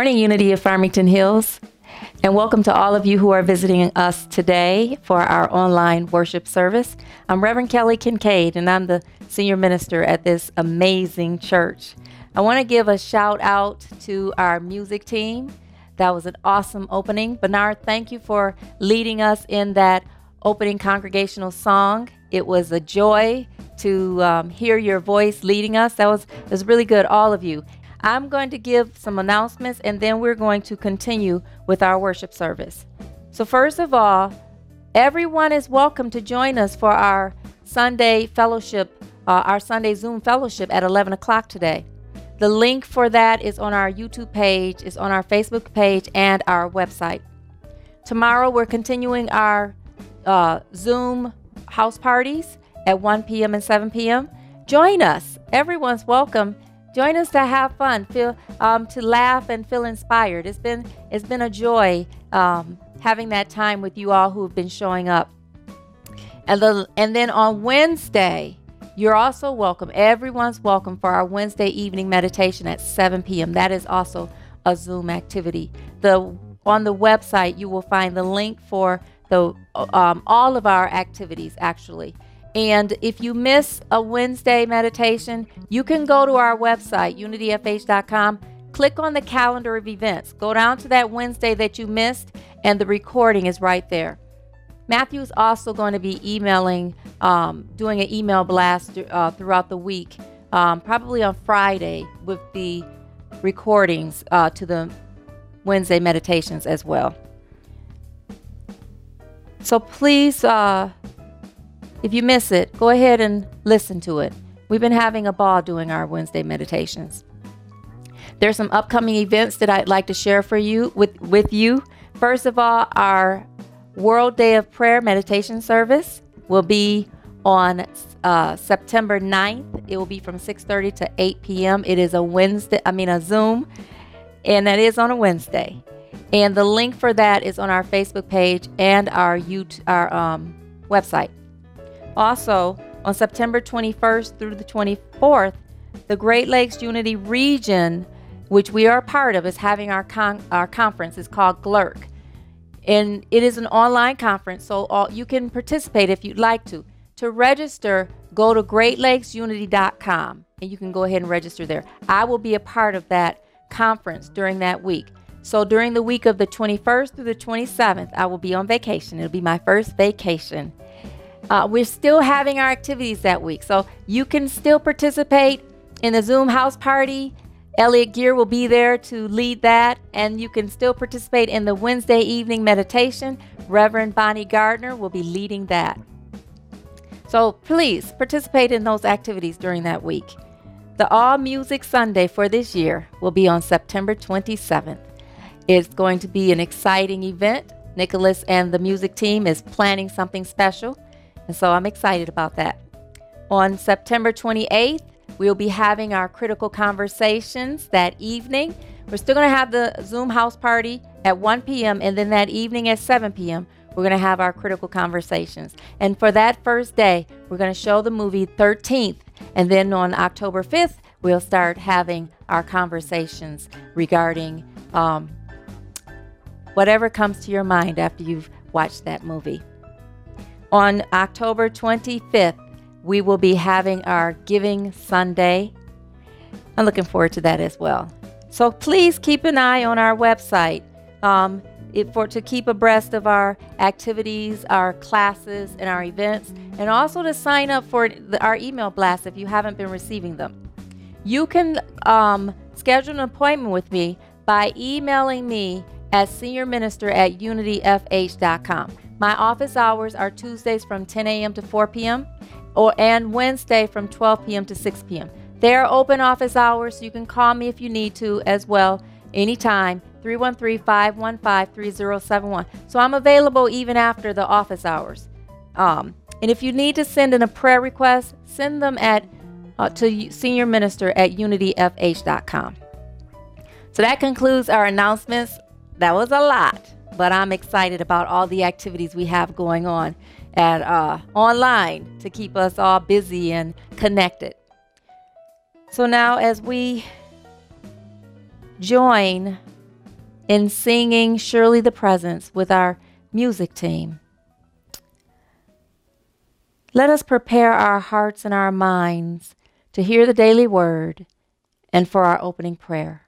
morning, Unity of Farmington Hills, and welcome to all of you who are visiting us today for our online worship service. I'm Reverend Kelly Kincaid, and I'm the senior minister at this amazing church. I want to give a shout out to our music team. That was an awesome opening. Bernard, thank you for leading us in that opening congregational song. It was a joy to um, hear your voice leading us. That was, was really good, all of you. I'm going to give some announcements and then we're going to continue with our worship service. So, first of all, everyone is welcome to join us for our Sunday fellowship, uh, our Sunday Zoom fellowship at 11 o'clock today. The link for that is on our YouTube page, is on our Facebook page, and our website. Tomorrow, we're continuing our uh, Zoom house parties at 1 p.m. and 7 p.m. Join us. Everyone's welcome. Join us to have fun, feel um, to laugh and feel inspired. It's been it's been a joy um, having that time with you all who have been showing up. And the and then on Wednesday, you're also welcome. Everyone's welcome for our Wednesday evening meditation at 7 p.m. That is also a Zoom activity. The on the website you will find the link for the um, all of our activities actually. And if you miss a Wednesday meditation, you can go to our website, unityfh.com, click on the calendar of events, go down to that Wednesday that you missed, and the recording is right there. Matthew is also going to be emailing, um, doing an email blast uh, throughout the week, um, probably on Friday, with the recordings uh, to the Wednesday meditations as well. So please, uh, if you miss it, go ahead and listen to it. We've been having a ball doing our Wednesday meditations. There's some upcoming events that I'd like to share for you with, with you. First of all, our World Day of Prayer meditation service will be on uh, September 9th. It will be from 6:30 to 8 p.m. It is a Wednesday, I mean a Zoom, and that is on a Wednesday. And the link for that is on our Facebook page and our YouTube, our um, website. Also, on September 21st through the 24th, the Great Lakes Unity Region, which we are a part of, is having our con- our conference. It's called GLURC, and it is an online conference, so all, you can participate if you'd like to. To register, go to GreatLakesUnity.com, and you can go ahead and register there. I will be a part of that conference during that week. So during the week of the 21st through the 27th, I will be on vacation. It'll be my first vacation. Uh, we're still having our activities that week, so you can still participate in the Zoom house party. Elliot Gear will be there to lead that, and you can still participate in the Wednesday evening meditation. Reverend Bonnie Gardner will be leading that. So please participate in those activities during that week. The All Music Sunday for this year will be on September 27th. It's going to be an exciting event. Nicholas and the music team is planning something special, and so I'm excited about that. On September 28th, we'll be having our critical conversations that evening. We're still going to have the Zoom house party at 1 p.m., and then that evening at 7 p.m., we're going to have our critical conversations. And for that first day, we're going to show the movie 13th. And then on October 5th, we'll start having our conversations regarding um, whatever comes to your mind after you've watched that movie. On October 25th, we will be having our Giving Sunday. I'm looking forward to that as well. So please keep an eye on our website um, it, for to keep abreast of our activities, our classes, and our events, and also to sign up for the, our email blast if you haven't been receiving them. You can um, schedule an appointment with me by emailing me at seniorminister at unityfh.com. My office hours are Tuesdays from 10 a.m. to 4 p.m. or and Wednesday from 12 p.m. to 6 p.m. They are open office hours, so you can call me if you need to as well anytime. 313-515-3071. So I'm available even after the office hours. Um, and if you need to send in a prayer request, send them at uh, to senior minister at unityfh.com. So that concludes our announcements. That was a lot, but I'm excited about all the activities we have going on at uh, online to keep us all busy and connected. So now, as we join in singing Surely the Presence with our music team, let us prepare our hearts and our minds to hear the daily word and for our opening prayer.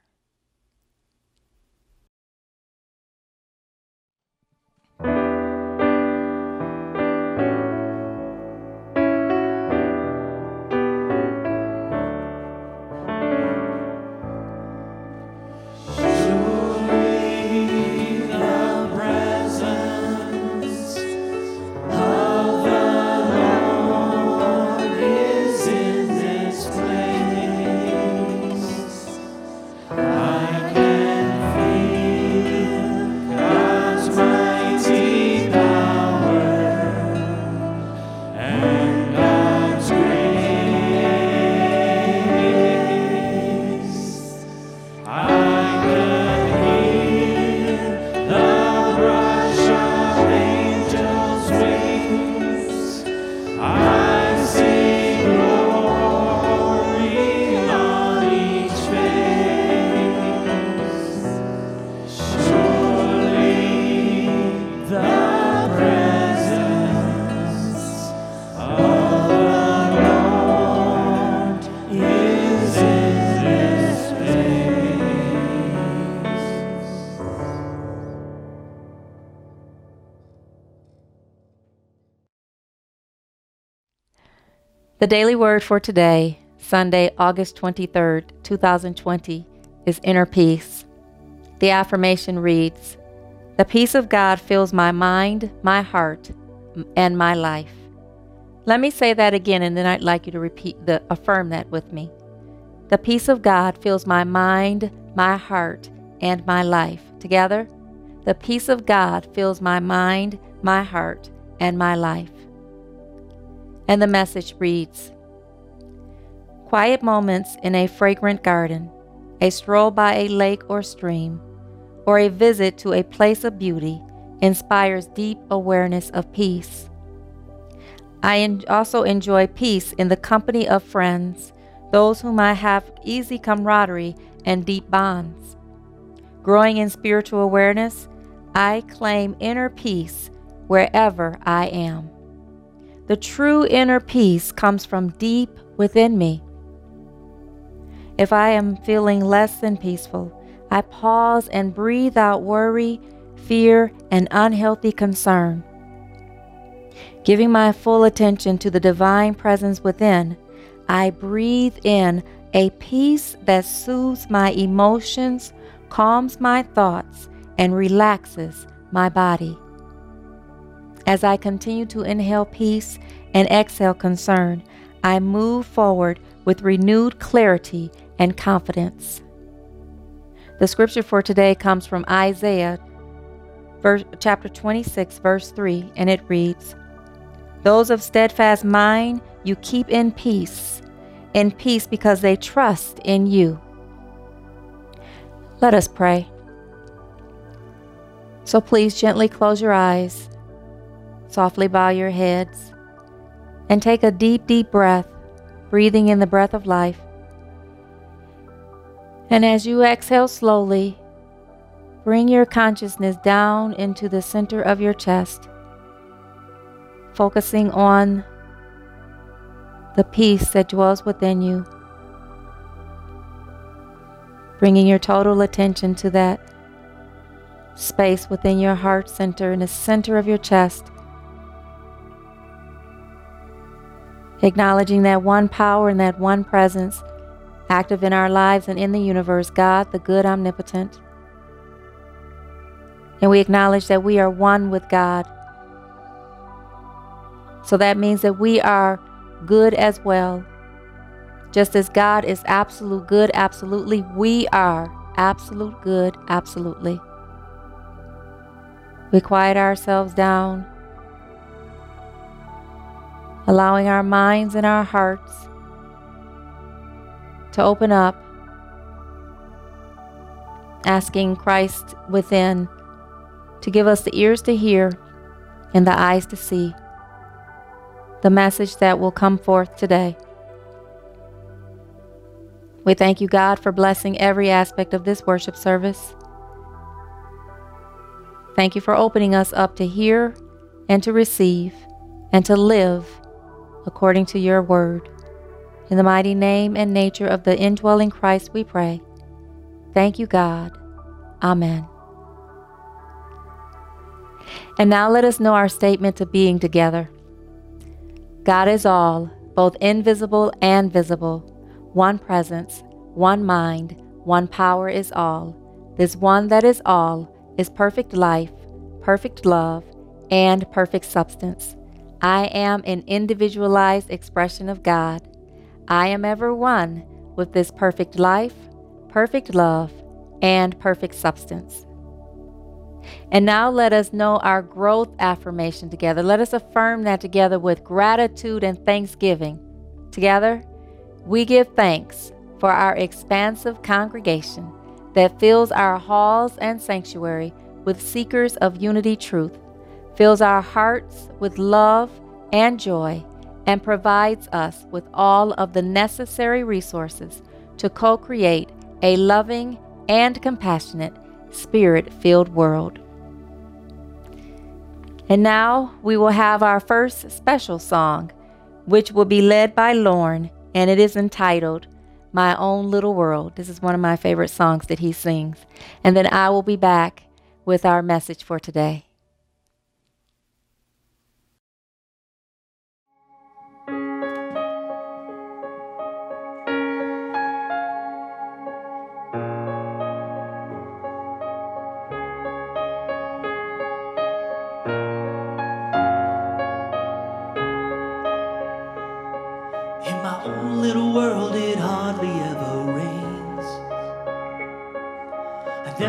The daily word for today, Sunday, August 23rd, 2020, is inner peace. The affirmation reads The peace of God fills my mind, my heart, and my life. Let me say that again, and then I'd like you to repeat the affirm that with me. The peace of God fills my mind, my heart, and my life. Together, the peace of God fills my mind, my heart, and my life. And the message reads Quiet moments in a fragrant garden, a stroll by a lake or stream, or a visit to a place of beauty inspires deep awareness of peace. I also enjoy peace in the company of friends, those whom I have easy camaraderie and deep bonds. Growing in spiritual awareness, I claim inner peace wherever I am. The true inner peace comes from deep within me. If I am feeling less than peaceful, I pause and breathe out worry, fear, and unhealthy concern. Giving my full attention to the divine presence within, I breathe in a peace that soothes my emotions, calms my thoughts, and relaxes my body. As I continue to inhale peace and exhale concern, I move forward with renewed clarity and confidence. The scripture for today comes from Isaiah verse, chapter 26, verse 3, and it reads Those of steadfast mind you keep in peace, in peace because they trust in you. Let us pray. So please gently close your eyes, softly bow your heads, and take a deep, deep breath, breathing in the breath of life. And as you exhale slowly, bring your consciousness down into the center of your chest, focusing on the peace that dwells within you, bringing your total attention to that space within your heart center in the center of your chest. Acknowledging that one power and that one presence active in our lives and in the universe, God, the good omnipotent. And we acknowledge that we are one with God. So that means that we are good as well. Just as God is absolute good, absolutely, we are absolute good, absolutely. We quiet ourselves down, allowing our minds and our hearts to open up, asking Christ within to give us the ears to hear and the eyes to see the message that will come forth today. We thank you, God, for blessing every aspect of this worship service. Thank you for opening us up to hear and to receive and to live according to your word. In the mighty name and nature of the indwelling Christ, we pray. Thank you, God. Amen. And now let us know our statement of being together. God is all, both invisible and visible, one presence, one mind, one power is all. This one that is all is perfect life, perfect love, and perfect substance. I am an individualized expression of God. I am ever one with this perfect life, perfect love, and perfect substance. And now let us know our growth affirmation together. Let us affirm that together with gratitude and thanksgiving. Together, we give thanks for our expansive congregation that fills our halls and sanctuary with seekers of unity truth, fills our hearts with love and joy, and provides us with all of the necessary resources to co create a loving and compassionate, spirit filled world. And now we will have our first special song, which will be led by Lorne, and it is entitled My Own Little World. This is one of my favorite songs that he sings. And then I will be back with our message for today.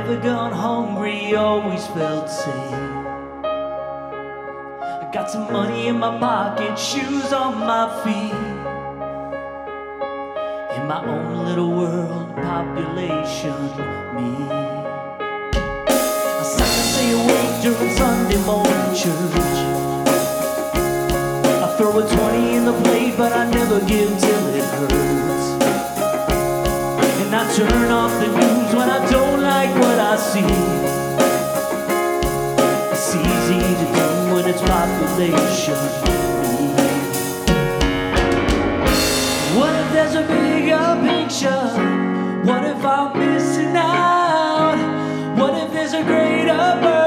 Never gone hungry, always felt safe. I got some money in my pocket, shoes on my feet. In my own little world, population, me. I and stay awake during Sunday morning church. I throw a 20 in the plate, but I never give till it hurts. Turn off the news when I don't like what I see. It's easy to do when it's population. What if there's a bigger picture? What if I'm missing out? What if there's a greater purpose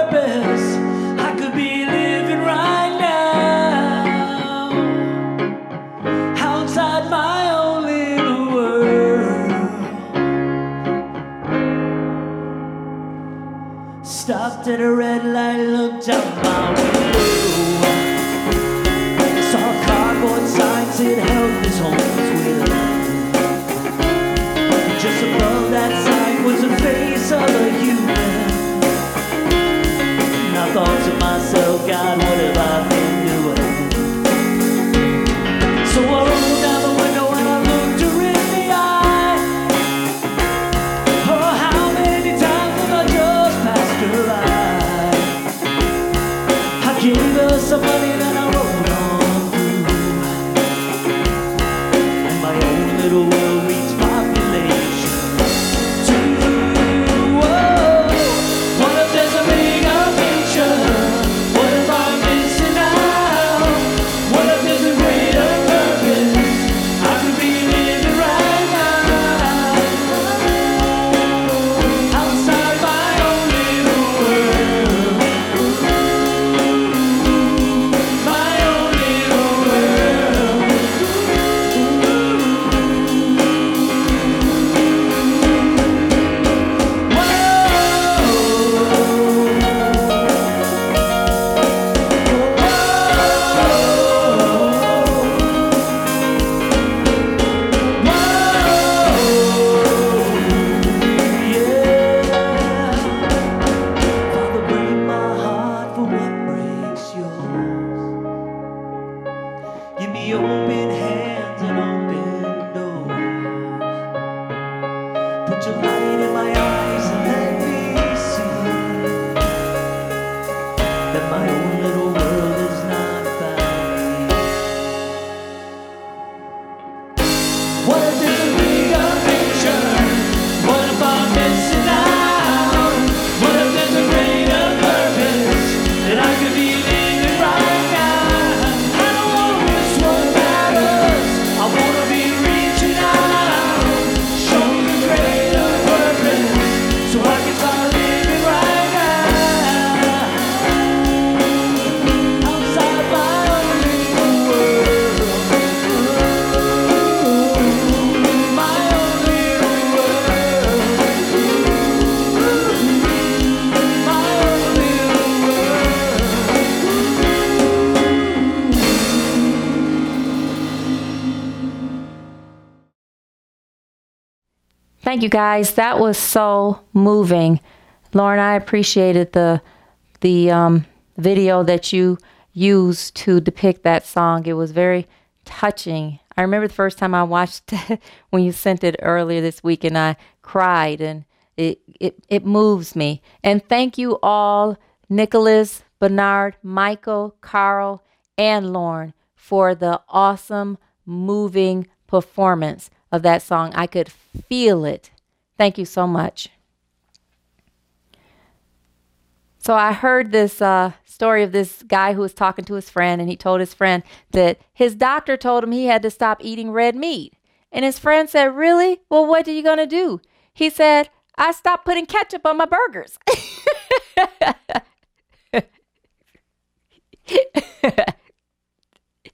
Stopped at a Thank you guys. That was so moving. Lauren, I appreciated the the um, video that you used to depict that song. It was very touching. I remember the first time I watched when you sent it earlier this week and I cried and it it, it moves me. And thank you all, Nicholas, Bernard, Michael, Carl, and Lauren for the awesome, moving performance of that song. I could feel it. Thank you so much. So I heard this uh, story of this guy who was talking to his friend, and he told his friend that his doctor told him he had to stop eating red meat. And his friend said, Really? Well, what are you going to do? He said, I stopped putting ketchup on my burgers.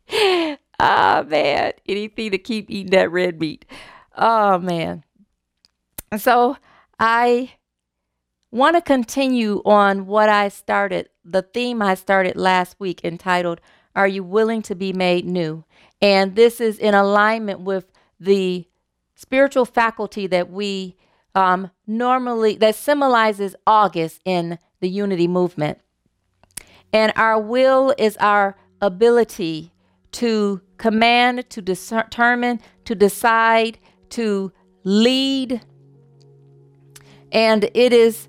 oh, man. Anything to keep eating that red meat. Oh, man. So I want to continue on what I started, the theme I started last week entitled, Are You Willing to Be Made New? And this is in alignment with the spiritual faculty that we um, normally that symbolizes August in the unity movement. And our will is our ability to command, to determine, to decide, to lead. And it is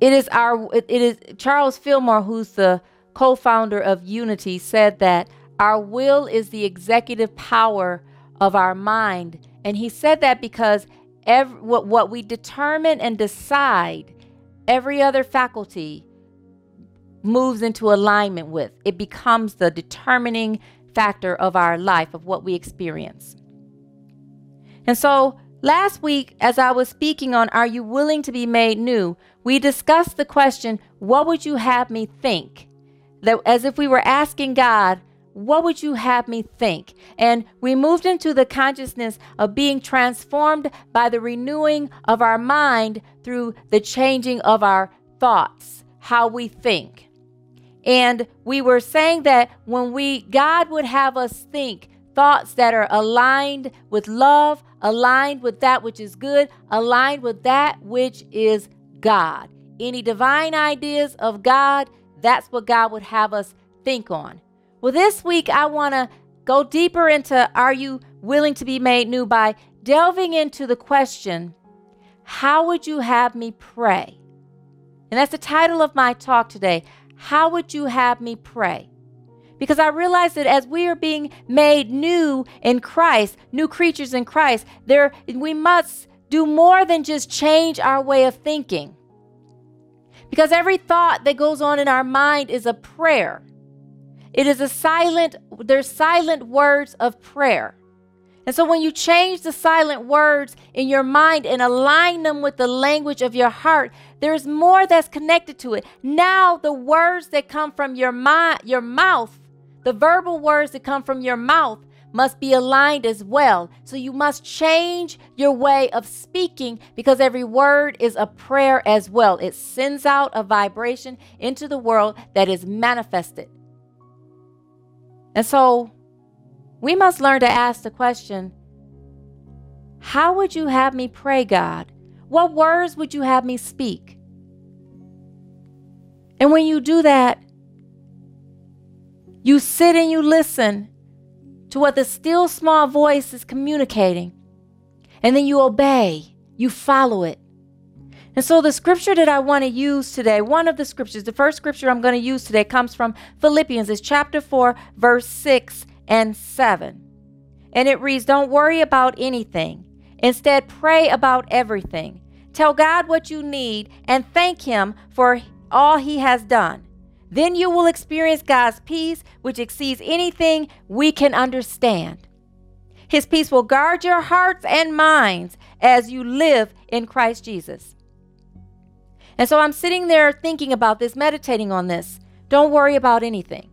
it is our it is Charles Fillmore who's the co-founder of Unity said that our will is the executive power of our mind. And he said that because every, what, what we determine and decide, every other faculty moves into alignment with. It becomes the determining factor of our life, of what we experience. And so last week, as I was speaking on Are You Willing to Be Made New? we discussed the question, What would you have me think? That as if we were asking God, what would you have me think? And we moved into the consciousness of being transformed by the renewing of our mind through the changing of our thoughts, how we think. And we were saying that when we, God would have us think thoughts that are aligned with love, aligned with that which is good, aligned with that which is God. Any divine ideas of God, that's what God would have us think on. Well, this week I want to go deeper into Are you willing to be made new by delving into the question, How would you have me pray? And that's the title of my talk today. How would you have me pray? Because I realize that as we are being made new in Christ, new creatures in Christ, there we must do more than just change our way of thinking. Because every thought that goes on in our mind is a prayer. It is a silent, there's silent words of prayer. And so when you change the silent words in your mind and align them with the language of your heart, there's more that's connected to it. Now the words that come from your mind, your mouth, the verbal words that come from your mouth must be aligned as well. So you must change your way of speaking because every word is a prayer as well. It sends out a vibration into the world that is manifested. And so we must learn to ask the question How would you have me pray, God? What words would you have me speak? And when you do that, you sit and you listen to what the still small voice is communicating. And then you obey, you follow it. And so, the scripture that I want to use today, one of the scriptures, the first scripture I'm going to use today comes from Philippians. It's chapter 4, verse 6 and 7. And it reads Don't worry about anything. Instead, pray about everything. Tell God what you need and thank Him for all He has done. Then you will experience God's peace, which exceeds anything we can understand. His peace will guard your hearts and minds as you live in Christ Jesus. And so I'm sitting there thinking about this, meditating on this. Don't worry about anything.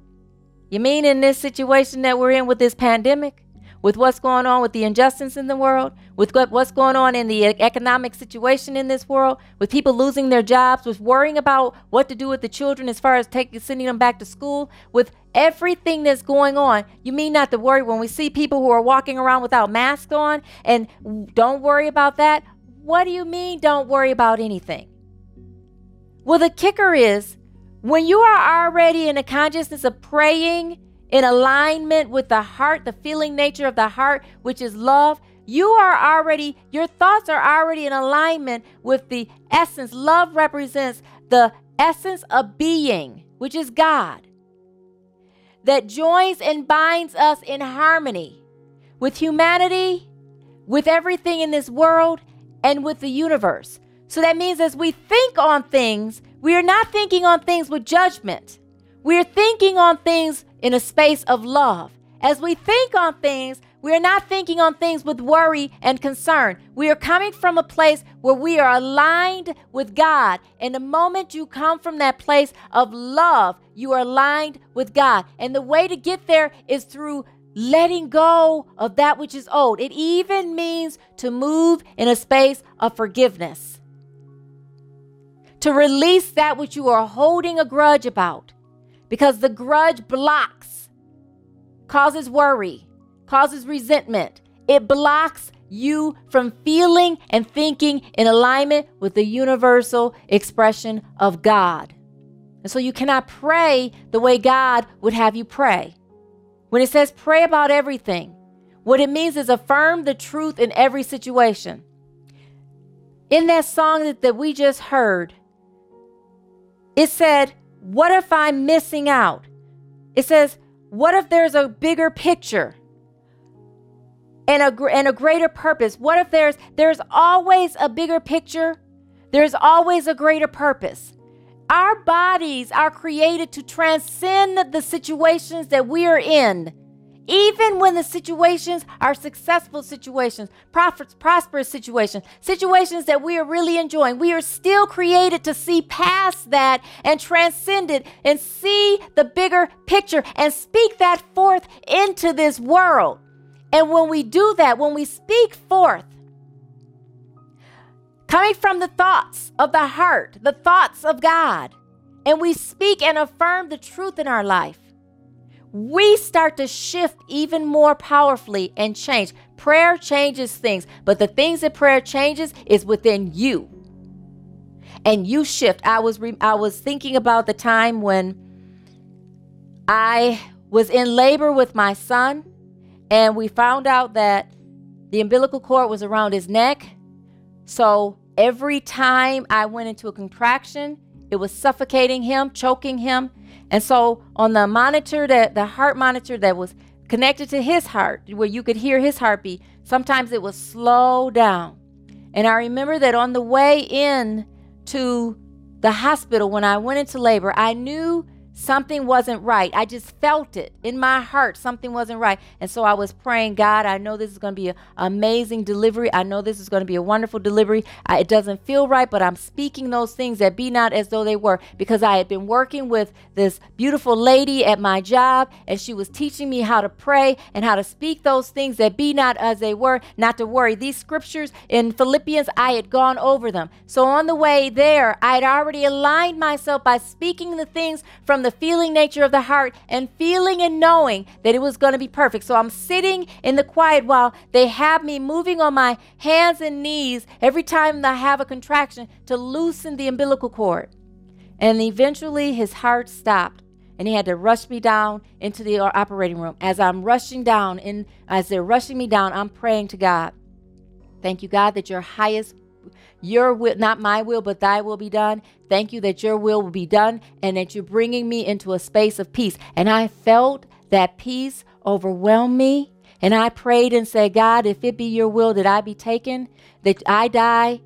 You mean in this situation that we're in with this pandemic, with what's going on with the injustice in the world, with what's going on in the economic situation in this world, with people losing their jobs, with worrying about what to do with the children as far as taking sending them back to school, with everything that's going on, you mean not to worry when we see people who are walking around without masks on and don't worry about that? What do you mean don't worry about anything? Well, the kicker is when you are already in a consciousness of praying in alignment with the heart, the feeling nature of the heart, which is love, you are already, your thoughts are already in alignment with the essence. Love represents the essence of being, which is God, that joins and binds us in harmony with humanity, with everything in this world, and with the universe. So that means as we think on things, we are not thinking on things with judgment. We are thinking on things in a space of love. As we think on things, we are not thinking on things with worry and concern. We are coming from a place where we are aligned with God. And the moment you come from that place of love, you are aligned with God. And the way to get there is through letting go of that which is old. It even means to move in a space of forgiveness to release that which you are holding a grudge about because the grudge blocks, causes worry, causes resentment. It blocks you from feeling and thinking in alignment with the universal expression of God. And so you cannot pray the way God would have you pray. When it says pray about everything, what it means is affirm the truth in every situation. In that song that, that we just heard, it said, What if I'm missing out? It says, What if there's a bigger picture? And a, and a greater purpose. What if there's there's always a bigger picture? There's always a greater purpose. Our bodies are created to transcend the situations that we are in. Even when the situations are successful situations, profits, prosperous situations, situations that we are really enjoying, we are still created to see past that and transcend it and see the bigger picture and speak that forth into this world. And when we do that, when we speak forth, coming from the thoughts of the heart, the thoughts of God, and we speak and affirm the truth in our life, we start to shift even more powerfully and change. Prayer changes things, but the things that prayer changes is within you. And you shift. I was re- I was thinking about the time when I was in labor with my son and we found out that the umbilical cord was around his neck. So every time I went into a contraction, it was suffocating him, choking him. And so on the monitor that the heart monitor that was connected to his heart, where you could hear his heartbeat, sometimes it would slow down. And I remember that on the way in to the hospital when I went into labor, I knew something wasn't right. I just felt it in my heart. Something wasn't right. And so I was praying, God, I know this is going to be an amazing delivery. I know this is going to be a wonderful delivery. I, it doesn't feel right, but I'm speaking those things that be not as though they were because I had been working with this beautiful lady at my job and she was teaching me how to pray and how to speak those things that be not as they were, not to worry. These scriptures in Philippians, I had gone over them. So on the way there, I had already aligned myself by speaking the things the feeling nature of the heart and feeling and knowing that it was going to be perfect. So I'm sitting in the quiet while they have me moving on my hands and knees every time I have a contraction to loosen the umbilical cord. And eventually his heart stopped and he had to rush me down into the uh, operating room. As I'm rushing down, in as they're rushing me down, I'm praying to God. Thank you, God, that your highest your will, not my will, but thy will be done. Thank you that your will will be done and that you're bringing me into a space of peace. And I felt that peace overwhelm me. And I prayed and said, God, if it be your will that I be taken, that I die,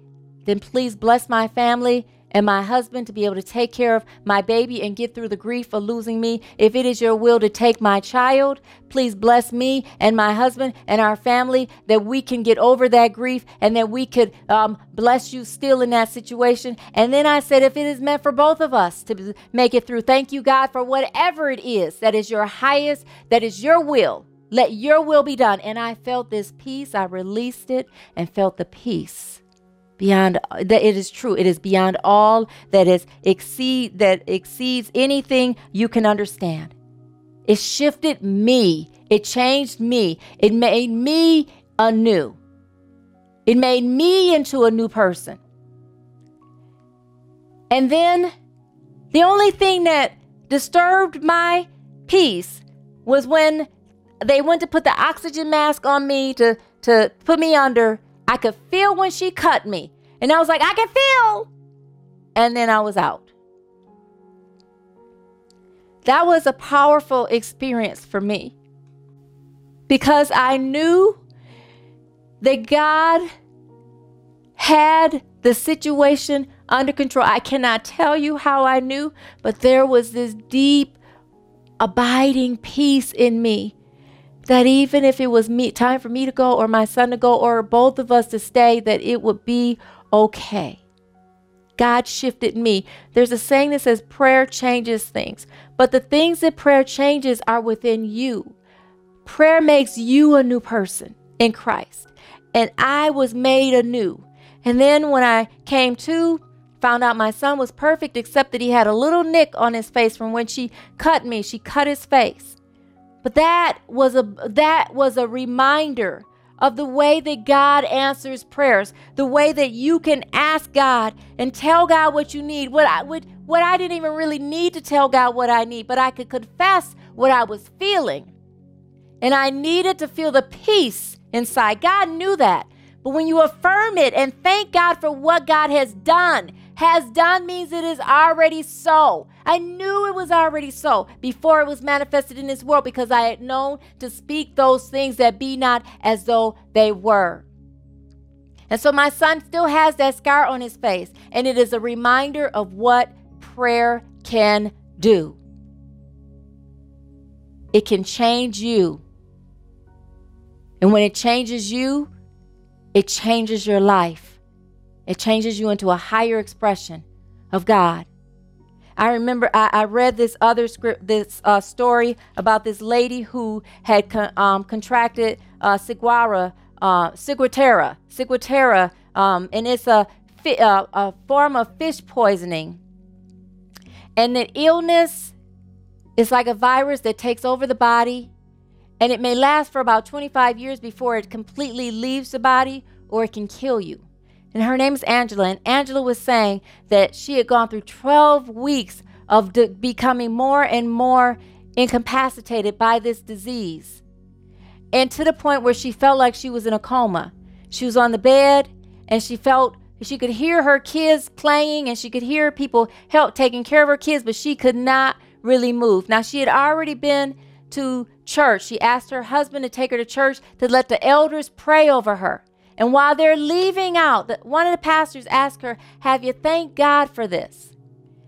then please bless my family and my husband to be able to take care of my baby and get through the grief of losing me. If it is your will to take my child, please bless me and my husband and our family that we can get over that grief and that we could um, bless you still in that situation. And then I said, if it is meant for both of us to make it through, thank you, God, for whatever it is that is your highest, that is your will. Let your will be done. And I felt this peace. I released it and felt the peace beyond uh, that it is true. It is beyond all that is exceed that exceeds anything you can understand. It shifted me. It changed me. It made me anew. It made me into a new person. And then the only thing that disturbed my peace was when they went to put the oxygen mask on me to to put me under I could feel when she cut me. And I was like, I can feel. And then I was out. That was a powerful experience for me because I knew that God had the situation under control. I cannot tell you how I knew, but there was this deep, abiding peace in me that even if it was me time for me to go or my son to go or both of us to stay that it would be okay. God shifted me. There's a saying that says prayer changes things but the things that prayer changes are within you. Prayer makes you a new person in christ and i was made anew. And then when i came to found out my son was perfect except that he had a little nick on his face from when she cut me. She cut his face but that was a that was a reminder of the way that God answers prayers, the way that you can ask God and tell God what you need. What I would what I didn't even really need to tell God what I need, but I could confess what I was feeling. And I needed to feel the peace inside. God knew that. But when you affirm it and thank God for what God has done, has done means it is already so. I knew it was already so before it was manifested in this world because I had known to speak those things that be not as though they were. And so my son still has that scar on his face, and it is a reminder of what prayer can do. It can change you. And when it changes you, it changes your life. It changes you into a higher expression of God. I remember I, I read this other script, this uh, story about this lady who had con- um, contracted uh, Ciguara, uh, Ciguatera, Ciguatera, um, and it's a, fi- uh, a form of fish poisoning. And the illness is like a virus that takes over the body, and it may last for about 25 years before it completely leaves the body, or it can kill you and her name is Angela. And Angela was saying that she had gone through 12 weeks of de- becoming more and more incapacitated by this disease. And to the point where she felt like she was in a coma. She was on the bed and she felt she could hear her kids playing and she could hear people help taking care of her kids, but she could not really move. Now, she had already been to church. She asked her husband to take her to church to let the elders pray over her. And while they're leaving out, one of the pastors asked her, Have you thanked God for this?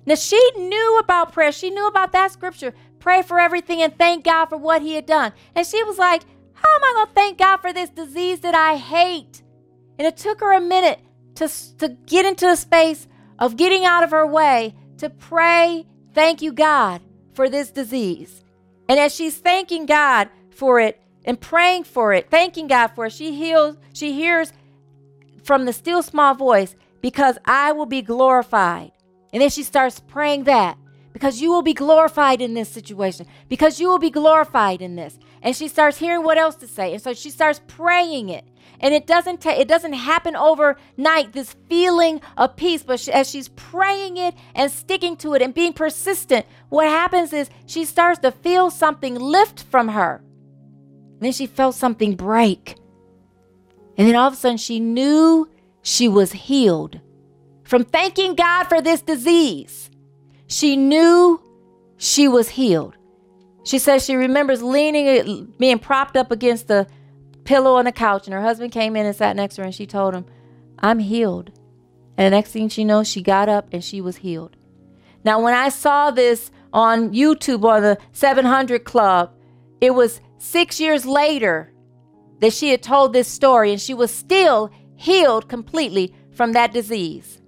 Now, she knew about prayer. She knew about that scripture pray for everything and thank God for what He had done. And she was like, How am I going to thank God for this disease that I hate? And it took her a minute to, to get into a space of getting out of her way to pray, Thank you, God, for this disease. And as she's thanking God for it, and praying for it, thanking God for it. She heals, she hears from the still small voice, because I will be glorified. And then she starts praying that because you will be glorified in this situation, because you will be glorified in this. And she starts hearing what else to say. And so she starts praying it. And it doesn't ta- it doesn't happen overnight this feeling of peace, but she, as she's praying it and sticking to it and being persistent, what happens is she starts to feel something lift from her. And then she felt something break. And then all of a sudden she knew she was healed from thanking God for this disease. She knew she was healed. She says she remembers leaning, being propped up against the pillow on the couch, and her husband came in and sat next to her, and she told him, I'm healed. And the next thing she knows, she got up and she was healed. Now, when I saw this on YouTube on the 700 Club, it was six years later that she had told this story, and she was still healed completely from that disease.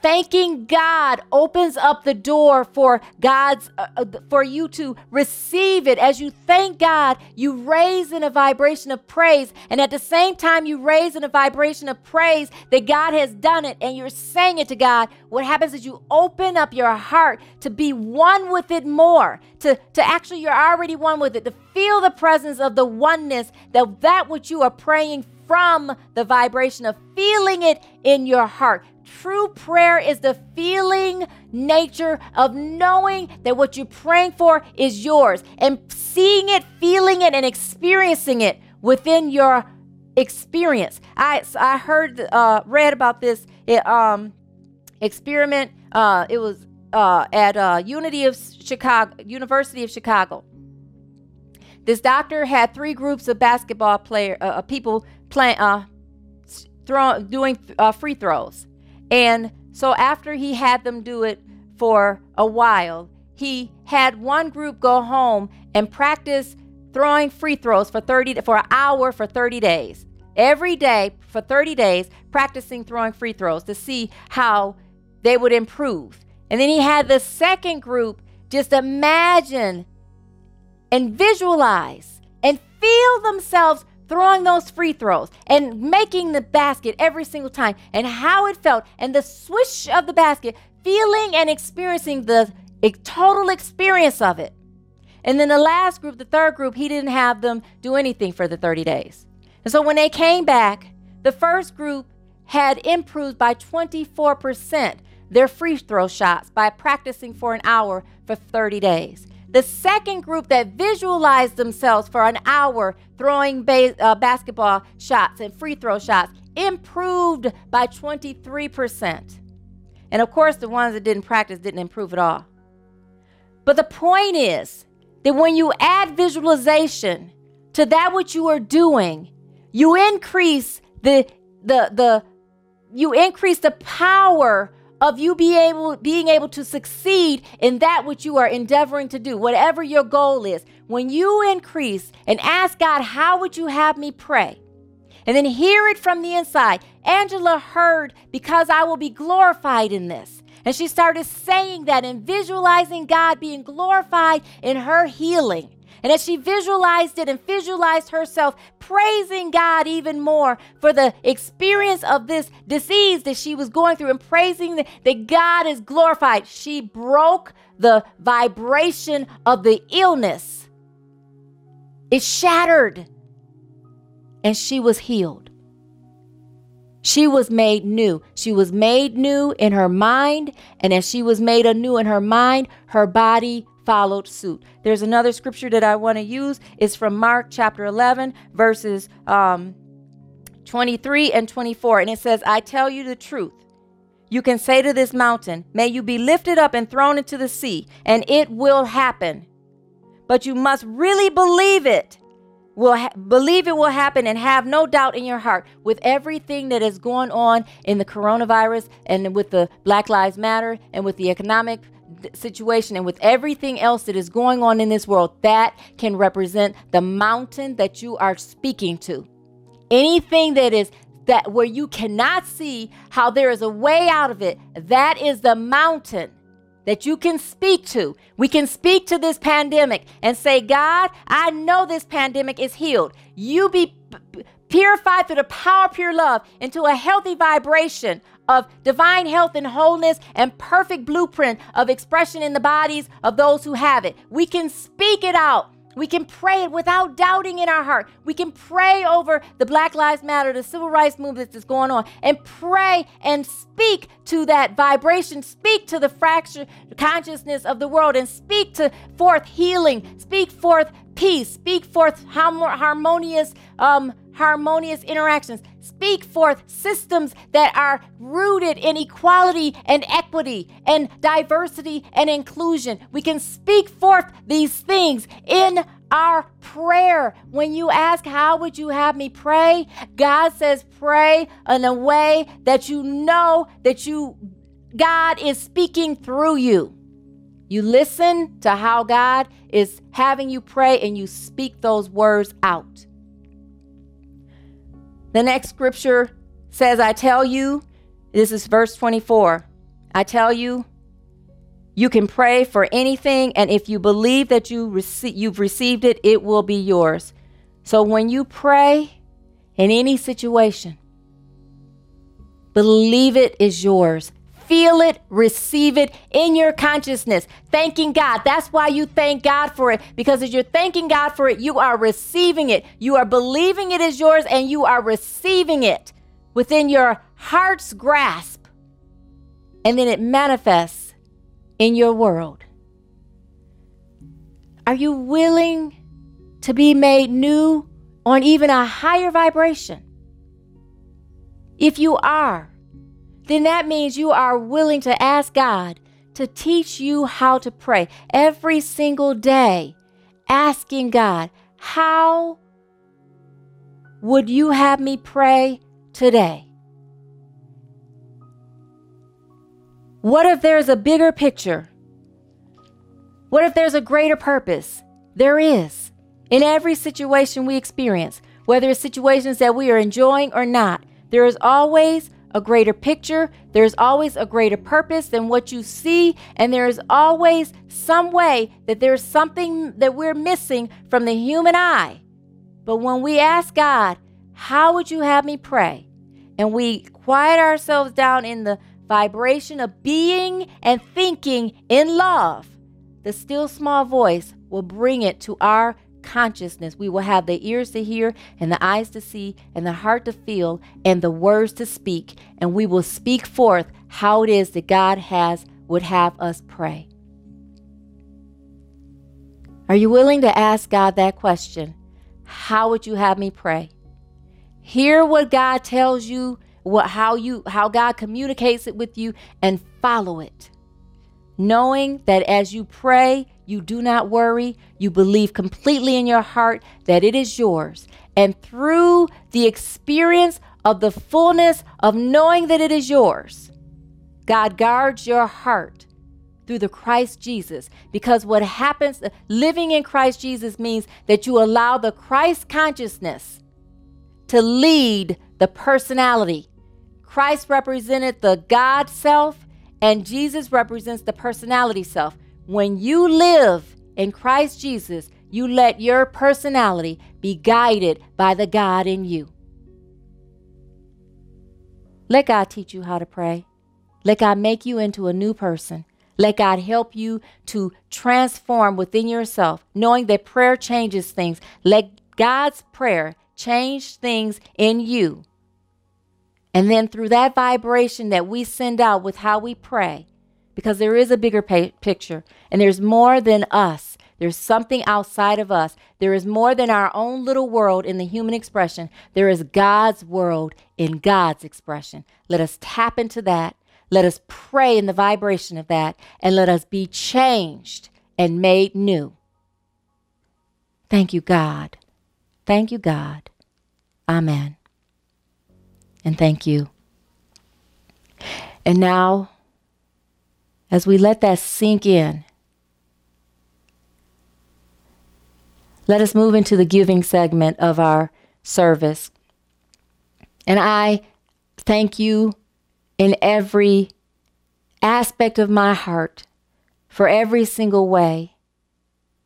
Thanking God opens up the door for God's uh, uh, for you to receive it. As you thank God, you raise in a vibration of praise, and at the same time you raise in a vibration of praise that God has done it, and you're saying it to God. What happens is you open up your heart to be one with it more. To to actually you're already one with it. To feel the presence of the oneness that that which you are praying from the vibration of feeling it in your heart. True prayer is the feeling nature of knowing that what you're praying for is yours and seeing it, feeling it, and experiencing it within your experience. I I heard uh, read about this it, um, experiment. Uh, it was uh, at uh, Unity of Chicago, University of Chicago. This doctor had three groups of basketball player uh, people playing, uh, throw, doing uh, free throws. And so after he had them do it for a while, he had one group go home and practice throwing free throws for 30 for an hour for 30 days. Every day for 30 days practicing throwing free throws to see how they would improve. And then he had the second group just imagine and visualize and feel themselves throwing those free throws and making the basket every single time and how it felt and the swish of the basket, feeling and experiencing the total experience of it. And then the last group, the third group, he didn't have them do anything for the 30 days. And so when they came back, the first group had improved by 24% their free throw shots by practicing for an hour for 30 days. The second group that visualized themselves for an hour throwing uh, basketball shots and free throw shots improved by 23%. And of course, the ones that didn't practice didn't improve at all. But the point is that when you add visualization to that which you are doing, you increase the the the you increase the power of you be able, being able to succeed in that which you are endeavoring to do, whatever your goal is. When you increase and ask God, How would you have me pray? And then hear it from the inside. Angela heard, Because I will be glorified in this. And she started saying that and visualizing God being glorified in her healing. And as she visualized it and visualized herself praising God even more for the experience of this disease that she was going through and praising that, that God is glorified, she broke the vibration of the illness. It shattered and she was healed. She was made new. She was made new in her mind, and as she was made anew in her mind, her body followed suit. There's another scripture that I want to use. It's from Mark chapter 11, verses um, 23 and 24. And it says, I tell you the truth. You can say to this mountain, May you be lifted up and thrown into the sea, and it will happen. But you must really believe it. Will ha- believe it will happen and have no doubt in your heart with everything that is going on in the coronavirus and with the Black Lives Matter and with the economic situation and with everything else that is going on in this world, that can represent the mountain that you are speaking to. Anything that is that where you cannot see how there is a way out of it, that is the mountain that you can speak to. We can speak to this pandemic and say, God, I know this pandemic is healed. You be purified through the power of pure love into a healthy vibration of divine health and wholeness and perfect blueprint of expression in the bodies of those who have it. We can speak it out. We can pray it without doubting in our heart. We can pray over the Black Lives Matter, the civil rights movement that's going on, and pray and speak to that vibration, speak to the fractured consciousness of the world, and speak to forth healing, speak forth peace, speak forth harmonious, um, harmonious interactions. Speak forth systems that are rooted in equality and equity and diversity and inclusion. We can speak forth these things in our prayer. When you ask, How would you have me pray? God says, Pray in a way that you know that you God is speaking through you. You listen to how God is having you pray and you speak those words out. The next scripture says, I tell you, this is verse 24. I tell you, you can pray for anything, and if you believe that you rece- you've received it, it will be yours. So when you pray in any situation, believe it is yours feel it, receive it in your consciousness. Thanking God. That's why you thank God for it. Because as you're thanking God for it, you are receiving it. You are believing it is yours and you are receiving it within your heart's grasp. And then it manifests in your world. Are you willing to be made new on even a higher vibration? If you are, then that means you are willing to ask God to teach you how to pray every single day, asking God, How would you have me pray today? What if there's a bigger picture? What if there's a greater purpose? There is. In every situation we experience, whether it's situations that we are enjoying or not, there is always a greater picture. There's always a greater purpose than what you see. And there's always some way that there's something that we're missing from the human eye. But when we ask God, How would you have me pray? And we quiet ourselves down in the vibration of being and thinking in love, the still small voice will bring it to our consciousness. We will have the ears to hear, and the eyes to see, and the heart to feel, and the words to speak. And we will speak forth how it is that God has would have us pray. Are you willing to ask God that question? How would you have me pray? Hear what God tells you, what how you how God communicates it with you and follow it. Knowing that as you pray, you do not worry, you believe completely in your heart that it is yours. And through the experience of the fullness of knowing that it is yours, God guards your heart through the Christ Jesus. Because what happens, living in Christ Jesus means that you allow the Christ consciousness to lead the personality. Christ represented the God self, and Jesus represents the personality self. When you live in Christ Jesus, you let your personality be guided by the God in you. Let God teach you how to pray. Let God make you into a new person. Let God help you to transform within yourself, knowing that prayer changes things. Let God's prayer change things in you. And then through that vibration that we send out with how we pray, because there is a bigger picture and there's more than us. There's something outside of us. There is more than our own little world in the human expression. There is God's world in God's expression. Let us tap into that let us pray in the vibration of that and let us be changed and made new. Thank you, God. Thank you, God. Amen. And thank you. And now, as we let that sink in, let us move into the giving segment of our service. And I thank you in every aspect of my heart for every single way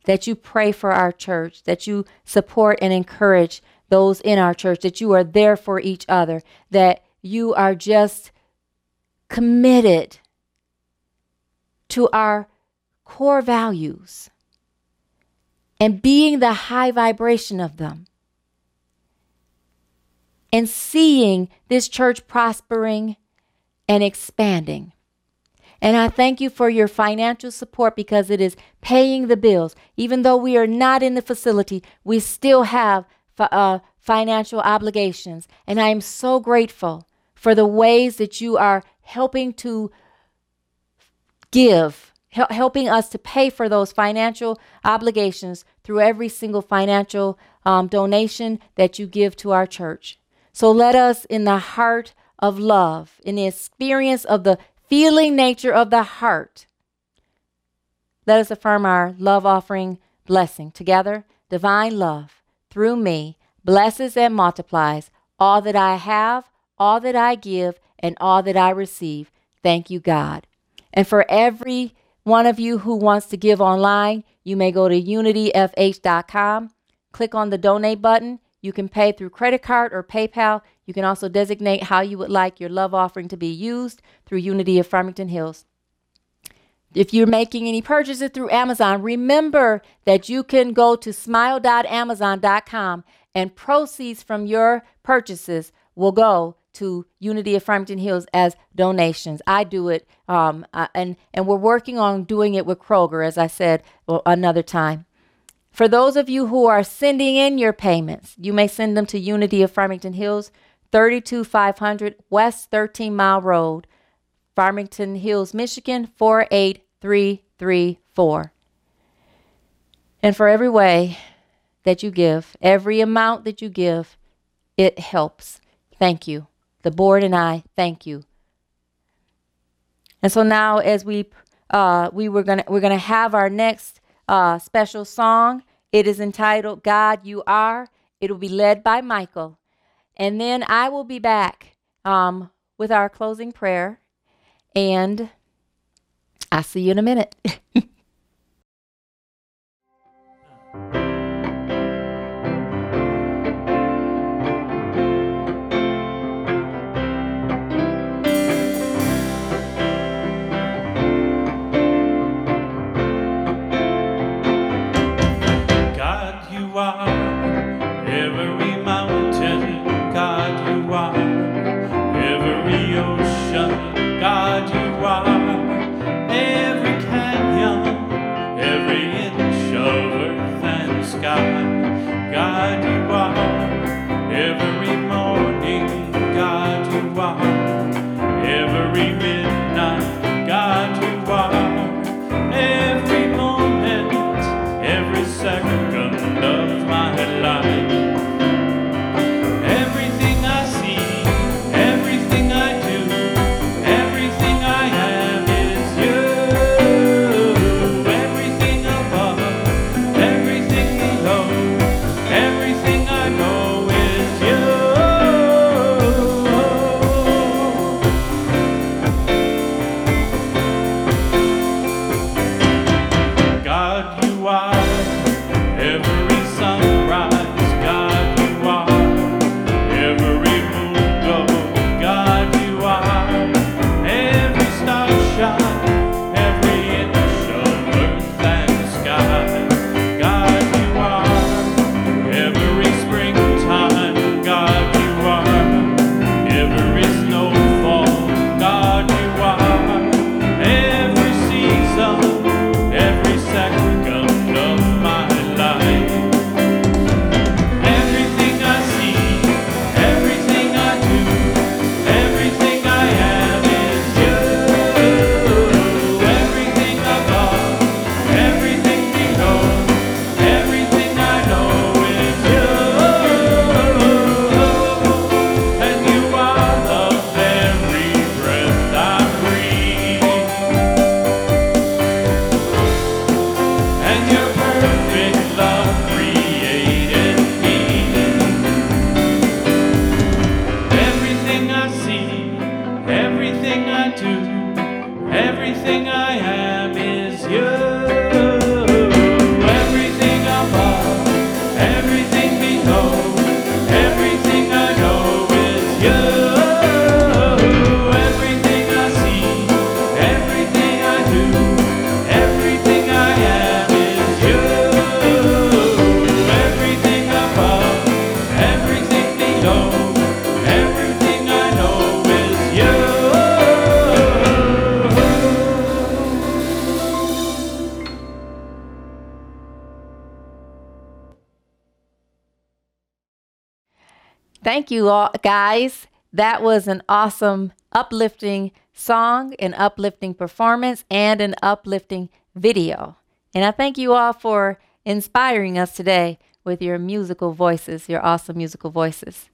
that you pray for our church, that you support and encourage those in our church, that you are there for each other, that you are just committed to our core values and being the high vibration of them and seeing this church prospering and expanding. And I thank you for your financial support because it is paying the bills. Even though we are not in the facility, we still have uh, financial obligations. And I am so grateful for the ways that you are helping to give, hel- helping us to pay for those financial obligations through every single financial um, donation that you give to our church. So let us, in the heart of love, in the experience of the feeling nature of the heart, let us affirm our love offering blessing together. Divine love through me blesses and multiplies all that I have, all that I give, and all that I receive. Thank you, God. And for every one of you who wants to give online, you may go to unityfh.com, click on the donate button. You can pay through credit card or PayPal. You can also designate how you would like your love offering to be used through Unity of Farmington Hills. If you're making any purchases through Amazon, remember that you can go to smile.amazon.com and proceeds from your purchases will go to Unity of Farmington Hills as donations. I do it, um, and and we're working on doing it with Kroger, as I said well, another time. For those of you who are sending in your payments, you may send them to Unity of Farmington Hills, 32500 West 13 Mile Road, Farmington Hills, Michigan 48334. And for every way that you give, every amount that you give, it helps. Thank you. The board and I thank you. And so now, as we uh, we were gonna we're gonna have our next uh, special song. It is entitled "God You Are." It will be led by Michael. And then I will be back um, with our closing prayer. And I'll see you in a minute. Thank you all, guys. That was an awesome, uplifting song, an uplifting performance, and an uplifting video. And I thank you all for inspiring us today with your musical voices, your awesome musical voices.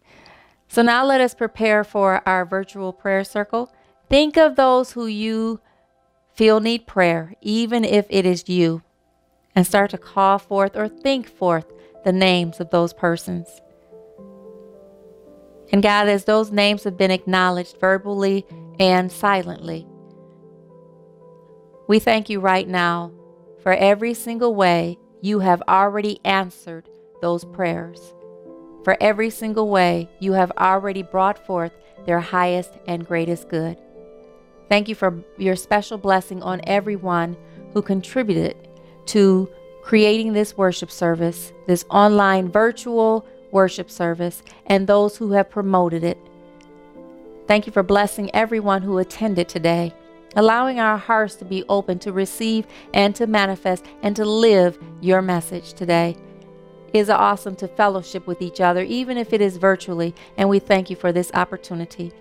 So now let us prepare for our virtual prayer circle. Think of those who you feel need prayer, even if it is you, and start to call forth or think forth the names of those persons. And God, as those names have been acknowledged verbally and silently, we thank you right now for every single way you have already answered those prayers. For every single way you have already brought forth their highest and greatest good. Thank you for your special blessing on everyone who contributed to creating this worship service, this online virtual worship service, and those who have promoted it. Thank you for blessing everyone who attended today, allowing our hearts to be open to receive and to manifest and to live your message today. It is awesome to fellowship with each other, even if it is virtually, and we thank you for this opportunity.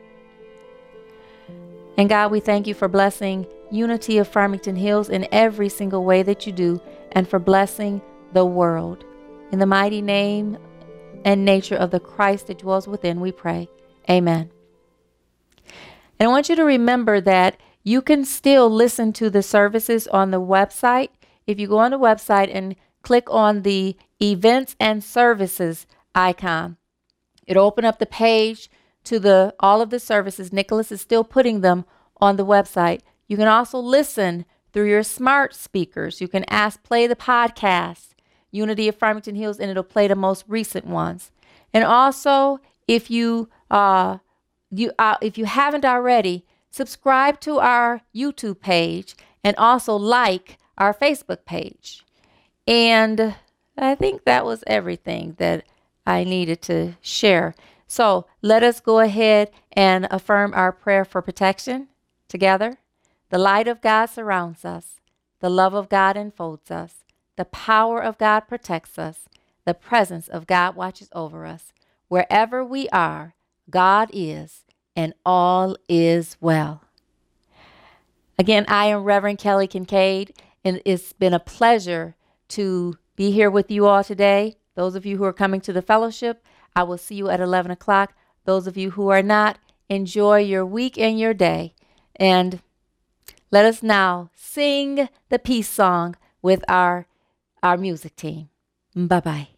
And God, we thank you for blessing Unity of Farmington Hills in every single way that you do, and for blessing the world. In the mighty name and nature of the Christ that dwells within, we pray. Amen. And I want you to remember that you can still listen to the services on the website. If you go on the website and click on the events and services icon, it'll open up the page to the all of the services. Nicholas is still putting them on the website. You can also listen through your smart speakers. You can ask play the podcast, Unity of Farmington Hills, and it'll play the most recent ones. And also, if you uh, you uh, if you haven't already, subscribe to our YouTube page and also like our Facebook page. And I think that was everything that I needed to share. So let us go ahead and affirm our prayer for protection together. The light of God surrounds us, the love of God enfolds us, the power of God protects us, the presence of God watches over us. Wherever we are, God is, and all is well. Again, I am Reverend Kelly Kincaid, and it's been a pleasure to be here with you all today. Those of you who are coming to the fellowship, I will see you at 11 o'clock. Those of you who are not, enjoy your week and your day. And let us now sing the peace song with our, our music team. Bye bye.